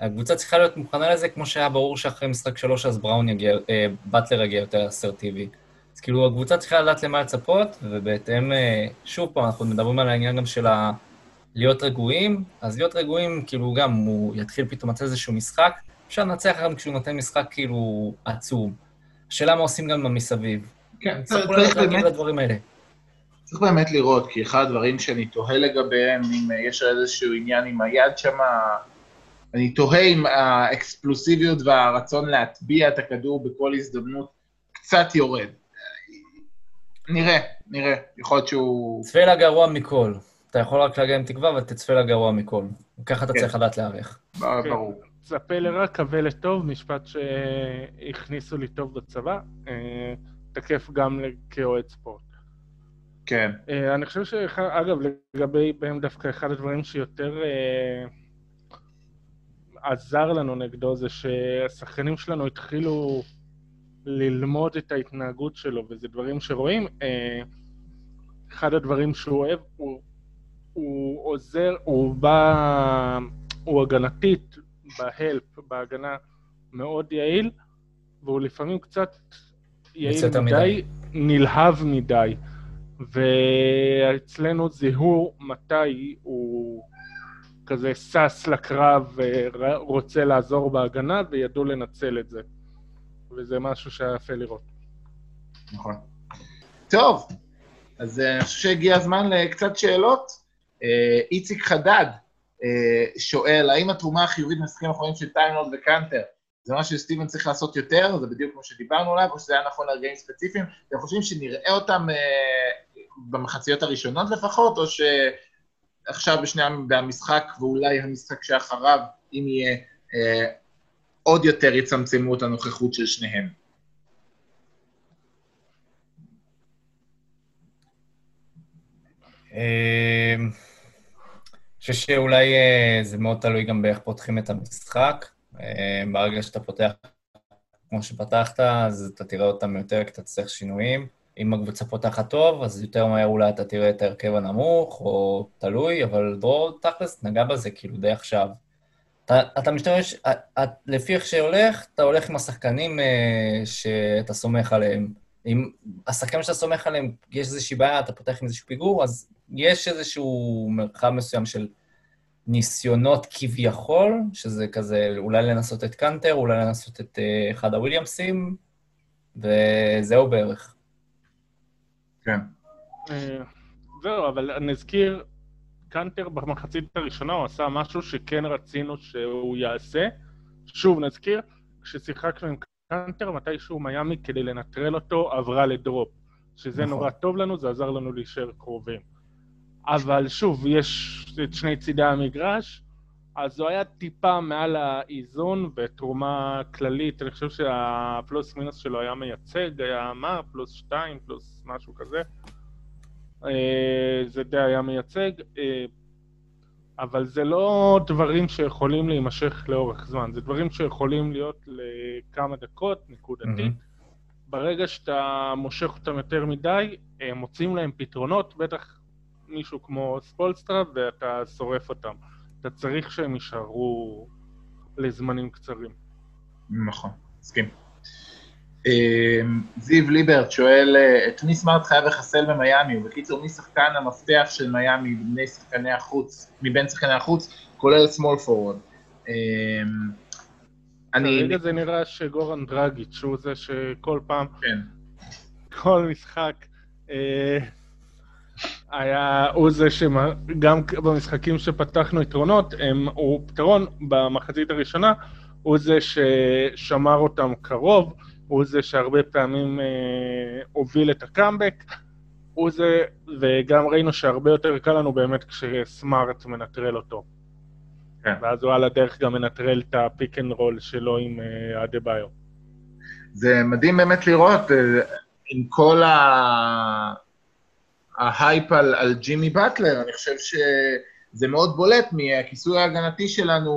הקבוצה צריכה להיות מוכנה לזה, כמו שהיה ברור שאחרי משחק שלוש אז בראון יגיע, אה, באטלר יגיע יותר אסרטיבי. אז כאילו, הקבוצה צריכה לדעת למה לצפות, ובהתאם, אה, שוב פעם, אנחנו מדברים על העניין גם של ה... להיות רגועים, אז להיות רגועים, כאילו, גם הוא יתחיל פתאום לצאת איזשהו משחק, אפשר לנצח גם כשהוא נותן משחק כאילו עצום. השאלה מה עושים גם מסביב. כן, צריך באמת... לדברים האלה. צריך באמת לראות, כי אחד הדברים שאני תוהה לגביהם, אם יש איזשהו עניין עם היד שמה, אני תוהה אם האקספלוסיביות והרצון להטביע את הכדור בכל הזדמנות קצת יורד. נראה, נראה, יכול להיות שהוא... צפה לגרוע מכל. אתה יכול רק להגיע עם תקווה ותצפה לגרוע מכל. ככה אתה כן. צריך לדעת להיערך. ברור. צפה לרע, קווה לטוב, משפט שהכניסו לי טוב בצבא, אה, תקף גם כאוהד ספורט. כן. אה, אני חושב שאגב, לגבי בהם דווקא אחד הדברים שיותר אה, עזר לנו נגדו זה שהשחקנים שלנו התחילו ללמוד את ההתנהגות שלו, וזה דברים שרואים. אה, אחד הדברים שהוא אוהב, הוא, הוא עוזר, הוא בא, הוא הגנתית, בהלפ, בהגנה, מאוד יעיל, והוא לפעמים קצת יעיל יותר מדי, נלהב מדי. ואצלנו זיהו מתי הוא כזה שש לקרב ורוצה לעזור בהגנה, וידעו לנצל את זה. וזה משהו שהיה יפה לראות. נכון. טוב, אז אה, אני חושב שהגיע הזמן לקצת שאלות. אה, איציק חדד אה, שואל, האם התרומה החיובית במשחקים האחרונים של טיימלורד וקאנטר זה מה שסטיבן צריך לעשות יותר, זה בדיוק כמו שדיברנו עליו, או שזה היה נכון לרגעים ספציפיים? אתם חושבים שנראה אותם במחציות הראשונות לפחות, או שעכשיו בשני המשחק, ואולי המשחק שאחריו, אם יהיה, עוד יותר יצמצמו את הנוכחות של שניהם? אני חושב שאולי זה מאוד תלוי גם באיך פותחים את המשחק. ברגע שאתה פותח כמו שפתחת, אז אתה תראה אותם יותר, כי אתה צריך שינויים. אם הקבוצה פותחת טוב, אז יותר מהר אולי אתה תראה את ההרכב הנמוך, או תלוי, אבל דרור תכלס נגע בזה כאילו די עכשיו. אתה, אתה משתמש, לפי איך שהולך, אתה הולך עם השחקנים שאתה סומך עליהם. אם השחקנים שאתה סומך עליהם, יש איזושהי בעיה, אתה פותח עם איזשהו פיגור, אז יש איזשהו מרחב מסוים של ניסיונות כביכול, שזה כזה אולי לנסות את קאנטר, אולי לנסות את uh, אחד הוויליאמסים, וזהו בערך. כן. זהו, אבל נזכיר, קאנטר במחצית הראשונה הוא עשה משהו שכן רצינו שהוא יעשה. שוב, נזכיר, כששיחקנו עם קאנטר, מתישהו מיאמי כדי לנטרל אותו עברה ל drop. שזה נכון. נורא טוב לנו, זה עזר לנו להישאר קרובים. אבל שוב, יש את שני צידי המגרש, אז זו היה טיפה מעל האיזון ותרומה כללית, אני חושב שהפלוס מינוס שלו היה מייצג, היה מה? פלוס שתיים, פלוס משהו כזה. זה די היה מייצג, אבל זה לא דברים שיכולים להימשך לאורך זמן, זה דברים שיכולים להיות לכמה דקות, נקודתית. Mm-hmm. ברגע שאתה מושך אותם יותר מדי, הם מוצאים להם פתרונות, בטח מישהו כמו ספולסטרה, ואתה שורף אותם. אתה צריך שהם יישארו לזמנים קצרים. נכון, מסכים. זיו ליברט שואל, את מי סמארט חייב לחסל במיאמי? ובקיצור, מי שחקן המפתח של מיאמי מבין שחקני החוץ, מבין שחקני החוץ, כולל small forward? אני... כרגע זה נראה שגורן דרגיץ' הוא זה שכל פעם, כן. כל משחק, היה, הוא זה שגם במשחקים שפתחנו יתרונות, הם, הוא פתרון במחצית הראשונה, הוא זה ששמר אותם קרוב, הוא זה שהרבה פעמים אה, הוביל את הקאמבק, הוא זה, וגם ראינו שהרבה יותר קל לנו באמת כשסמארט מנטרל אותו. כן. ואז הוא על הדרך גם מנטרל את הפיק אנד רול שלו עם אה, אדה ביו. זה מדהים באמת לראות, אה, עם כל ה... ההייפ על, על ג'ימי באטלר, אני חושב שזה מאוד בולט מהכיסוי ההגנתי שלנו,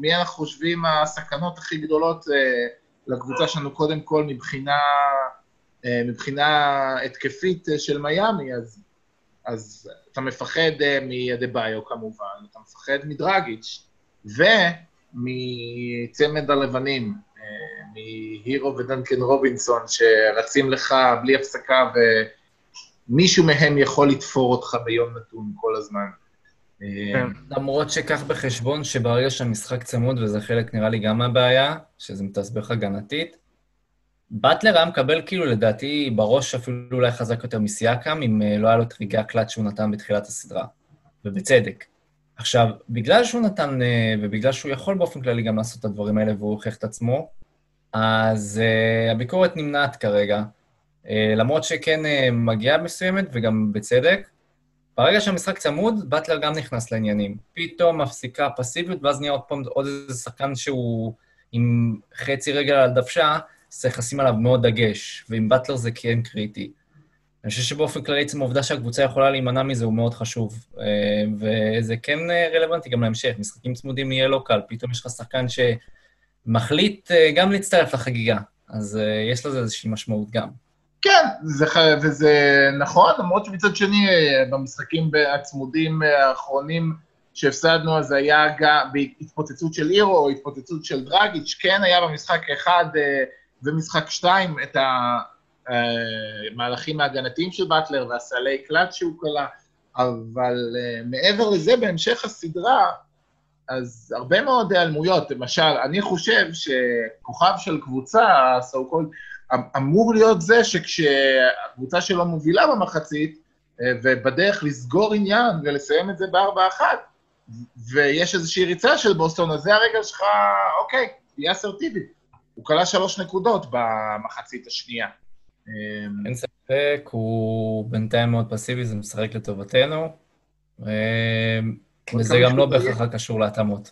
מי אנחנו חושבים הסכנות הכי גדולות אה, לקבוצה שלנו, קודם כל מבחינה, אה, מבחינה התקפית אה, של מיאמי, אז, אז אתה מפחד אה, מאדה-ביו כמובן, אתה מפחד מדרגיץ', ומצמד הלבנים, אה, מהירו ודנקן רובינסון, שרצים לך בלי הפסקה ו... מישהו מהם יכול לתפור אותך ביום נתון כל הזמן. כן. למרות שכך בחשבון שברגע שהמשחק צמוד, וזה חלק נראה לי גם מהבעיה, שזה מתסבך הגנתית, באטלר היה מקבל כאילו לדעתי בראש אפילו אולי חזק יותר מסיאקם, אם לא היה לו את רגעי הקלט שהוא נתן בתחילת הסדרה, ובצדק. עכשיו, בגלל שהוא נתן, אה, ובגלל שהוא יכול באופן כללי גם לעשות את הדברים האלה והוא הוכיח את עצמו, אז uh, הביקורת נמנעת כרגע. Uh, למרות שכן uh, מגיעה מסוימת, וגם בצדק. ברגע שהמשחק צמוד, באטלר גם נכנס לעניינים. פתאום מפסיקה הפסיביות, ואז נהיה עוד פעם עוד איזה שחקן שהוא עם חצי רגל על דוושה, צריך לשים עליו מאוד דגש, ועם באטלר זה כן קריטי. אני חושב שבאופן כללי, עצם העובדה שהקבוצה יכולה להימנע מזה הוא מאוד חשוב. אה, וזה כן אה, רלוונטי גם להמשך. משחקים צמודים יהיה לא קל, פתאום יש לך שחקן שמחליט אה, גם להצטרף לחגיגה, אז יש לזה איזושהי משמעות גם. כן, זה, וזה נכון, למרות שמצד שני, במשחקים הצמודים האחרונים שהפסדנו, אז היה גם בהתפוצצות של אירו, או התפוצצות של דרגיץ', כן היה במשחק אחד ומשחק שתיים את. המהלכים ההגנתיים של באטלר והסלי קלאץ' שהוא כלה, אבל מעבר לזה, בהמשך הסדרה, אז הרבה מאוד היעלמויות. למשל, אני חושב שכוכב של קבוצה, so called, אמור להיות זה שכשהקבוצה שלו מובילה במחצית, uh, ובדרך לסגור עניין ולסיים את זה בארבע אחת, ויש איזושהי ריצה של בוסטון, אז זה הרגע שלך, אוקיי, תהיה אסרטיבי. הוא כלה שלוש נקודות במחצית השנייה. אמ, אין ספק, הוא בינתיים מאוד פסיבי, זה משחק לטובתנו, אמ, וזה גם לא בהכרח קשור להתאמות.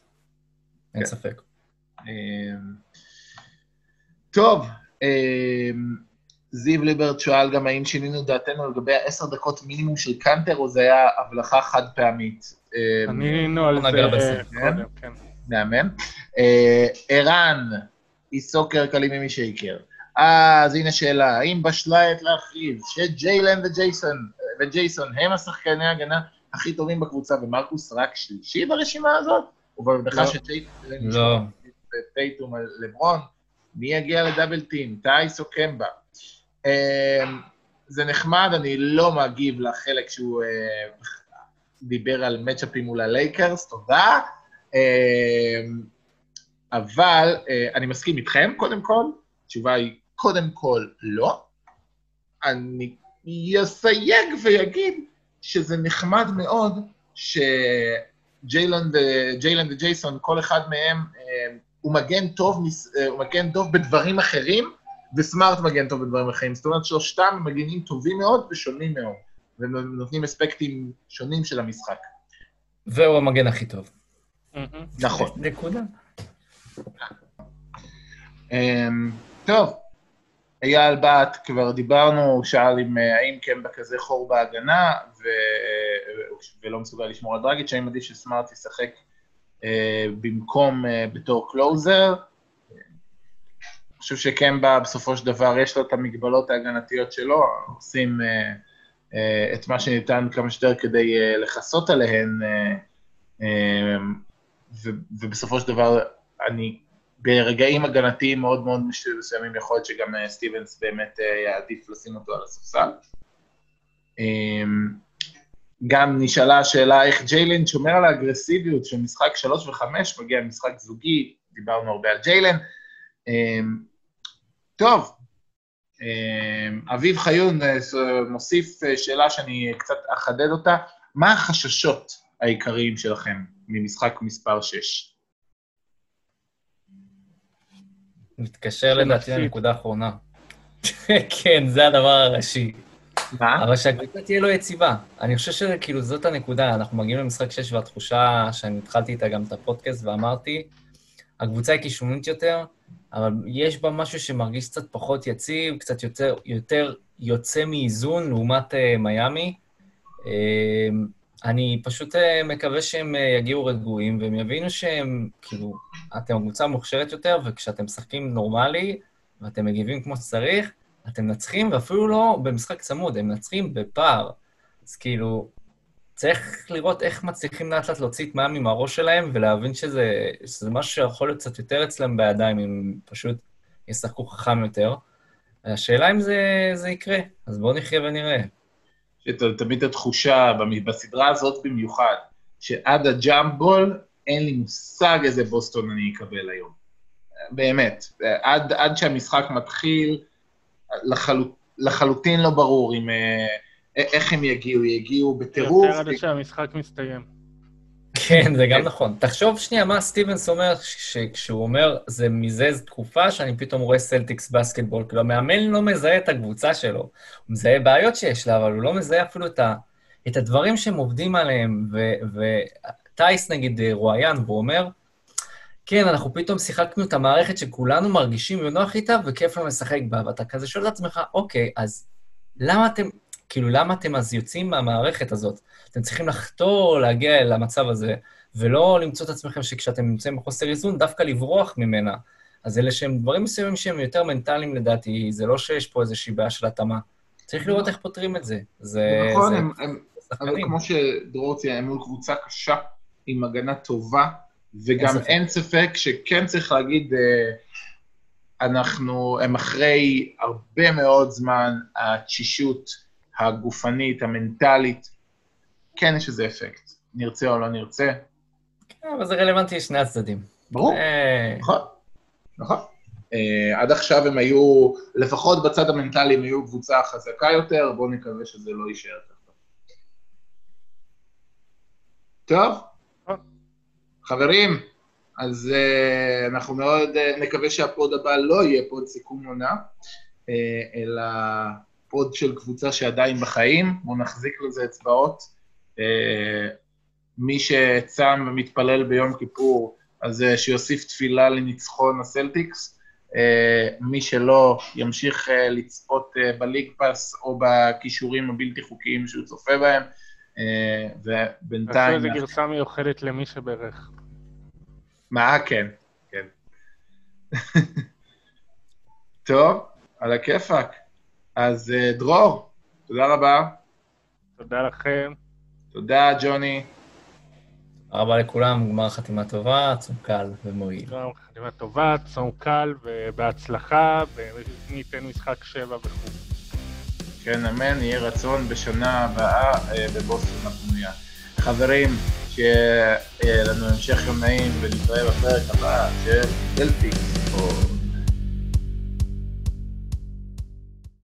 אין כן. ספק. אמ, טוב, זיו ליברט שואל גם האם שינינו דעתנו לגבי העשר דקות מינימום של קאנטר, או זה היה הבלחה חד פעמית? ענינו על זה קודם, כן. מאמן. אה, ערן, אי סוקר קלים ממי שייקר. אז הנה שאלה, האם בשלה עת להכריז שג'יילן וג'ייסון, וג'ייסון הם השחקני ההגנה הכי טובים בקבוצה, ומרקוס רק שלישי ברשימה הזאת? ובהנחה לא. שטייטום לא. טייטום על לברון, מי יגיע לדאבל טים, טייס או קמבה? אמ, זה נחמד, אני לא מגיב לחלק שהוא אה, דיבר על מצ'אפים מול הלייקרס, תודה. אמ, אבל אה, אני מסכים איתכם, קודם כל, התשובה היא קודם כל לא. אני אסייג ויגיד שזה נחמד מאוד שג'יילן וג'ייסון, כל אחד מהם אה, הוא מגן טוב, אה, הוא מגן טוב בדברים אחרים, וסמארט מגן טוב בדברים אחרים. זאת אומרת, שלושתם מגנים טובים מאוד ושונים מאוד, ונותנים אספקטים שונים של המשחק. והוא המגן הכי טוב. נכון. נקודה. אמ, טוב, אייל בת, כבר דיברנו, הוא שאל אם אה, האם כן בכזה חור בהגנה, ו... ולא מסוגל לשמור על דרגיץ', האם עדיף שסמארט ישחק אה, במקום אה, בתור קלוזר. אני חושב בא, בסופו של דבר יש לו את המגבלות ההגנתיות שלו, עושים אה, את מה שניתן כמה שיותר כדי לכסות עליהן, ובסופו של דבר אני ברגעים הגנתיים מאוד מאוד מסוימים יכול להיות שגם סטיבנס באמת יעדיף לשים אותו על הספסל. גם נשאלה השאלה איך ג'יילן שומר על האגרסיביות של משחק 3 ו-5, מגיע משחק זוגי, דיברנו הרבה על ג'יילן. אמ, טוב, אמ, אביב חיון אה, מוסיף שאלה שאני קצת אחדד אותה, מה החששות העיקריים שלכם ממשחק מספר 6? מתקשר לדעתי לנקודה האחרונה. כן, זה הדבר הראשי. מה? אבל שהקבוצה תהיה לו יציבה. אני חושב שכאילו זאת הנקודה, אנחנו מגיעים למשחק 6 והתחושה שאני התחלתי איתה גם את הפודקאסט ואמרתי, הקבוצה היא כישרונית יותר, אבל יש בה משהו שמרגיש קצת פחות יציב, קצת יותר, יותר יוצא מאיזון לעומת uh, מיאמי. Uh, אני פשוט אה, מקווה שהם אה, יגיעו רגועים, והם יבינו שהם, כאילו, אתם קבוצה מוכשרת יותר, וכשאתם משחקים נורמלי, ואתם מגיבים כמו שצריך, אתם מנצחים, ואפילו לא במשחק צמוד, הם מנצחים בפער. אז כאילו, צריך לראות איך מצליחים לאט לאט להוציא את מאמי מהראש שלהם, ולהבין שזה, שזה משהו שיכול להיות קצת יותר אצלם בידיים, אם פשוט ישחקו חכם יותר. השאלה אם זה, זה יקרה, אז בואו נחיה ונראה. תמיד התחושה, בסדרה הזאת במיוחד, שעד הג'אמפבול אין לי מושג איזה בוסטון אני אקבל היום. באמת. עד, עד שהמשחק מתחיל, לחלוט, לחלוטין לא ברור אם, אה, איך הם יגיעו, יגיעו בטירוף. יותר עד שהמשחק מסתיים. כן, זה גם נכון. תחשוב שנייה מה סטיבנס אומר, כשהוא אומר, זה מזה תקופה שאני פתאום רואה סלטיקס בסקטבול, כאילו המאמן לא מזהה את הקבוצה שלו, הוא מזהה בעיות שיש לה, אבל הוא לא מזהה אפילו את, ה, את הדברים שהם עובדים עליהם, וטייס נגיד רואיין, והוא אומר, כן, אנחנו פתאום שיחקנו את המערכת שכולנו מרגישים בנוח איתה, וכיף לנו לשחק בה, ואתה כזה שואל את עצמך, אוקיי, אז למה אתם, כאילו, למה אתם אז יוצאים מהמערכת הזאת? אתם צריכים לחתור להגיע למצב הזה, ולא למצוא את עצמכם שכשאתם נמצאים בחוסר איזון, דווקא לברוח ממנה. אז אלה שהם דברים מסוימים שהם יותר מנטליים לדעתי, זה לא שיש פה איזושהי בעיה של התאמה. צריך לראות. איך פותרים את זה. זה... נכון, זה... הם, הם, אבל כמו שדרור ציין, הם מול קבוצה קשה, עם הגנה טובה, וגם אין ספק, אין ספק שכן צריך להגיד, אה, אנחנו, הם אחרי הרבה מאוד זמן, התשישות הגופנית, המנטלית, כן יש איזה אפקט, נרצה או לא נרצה. כן, אבל זה רלוונטי לשני הצדדים. ברור, אה, נכון, נכון. Uh, עד עכשיו הם היו, לפחות בצד המנטלי, הם היו קבוצה חזקה יותר, בואו נקווה שזה לא יישאר ככה. טוב, חברים, אז uh, אנחנו מאוד uh, נקווה שה pod הבא לא יהיה pod סיכום עונה, uh, אלא pod של קבוצה שעדיין בחיים, בואו נחזיק לזה אצבעות. Uh, מי שצם ומתפלל ביום כיפור, אז uh, שיוסיף תפילה לניצחון הסלטיקס. Uh, מי שלא, ימשיך uh, לצפות uh, ב League Pass או בקישורים הבלתי חוקיים שהוא צופה בהם. Uh, ובינתיים... עשו איזה גרסה מיוחדת למי שברך. מה? כן, כן. טוב, על הכיפאק. אז uh, דרור, תודה רבה. תודה לכם. תודה, ג'וני. תודה רבה לכולם, גמר חתימה טובה, צום קל ומועיל. גמר חתימה טובה, צום קל ובהצלחה, וניתן משחק שבע וכו'. כן, אמן, יהיה רצון בשנה הבאה אה, בבוסטון הפנויה. חברים, שיהיה לנו המשך יום נעים ונתראה בפרק הבא של דלפי.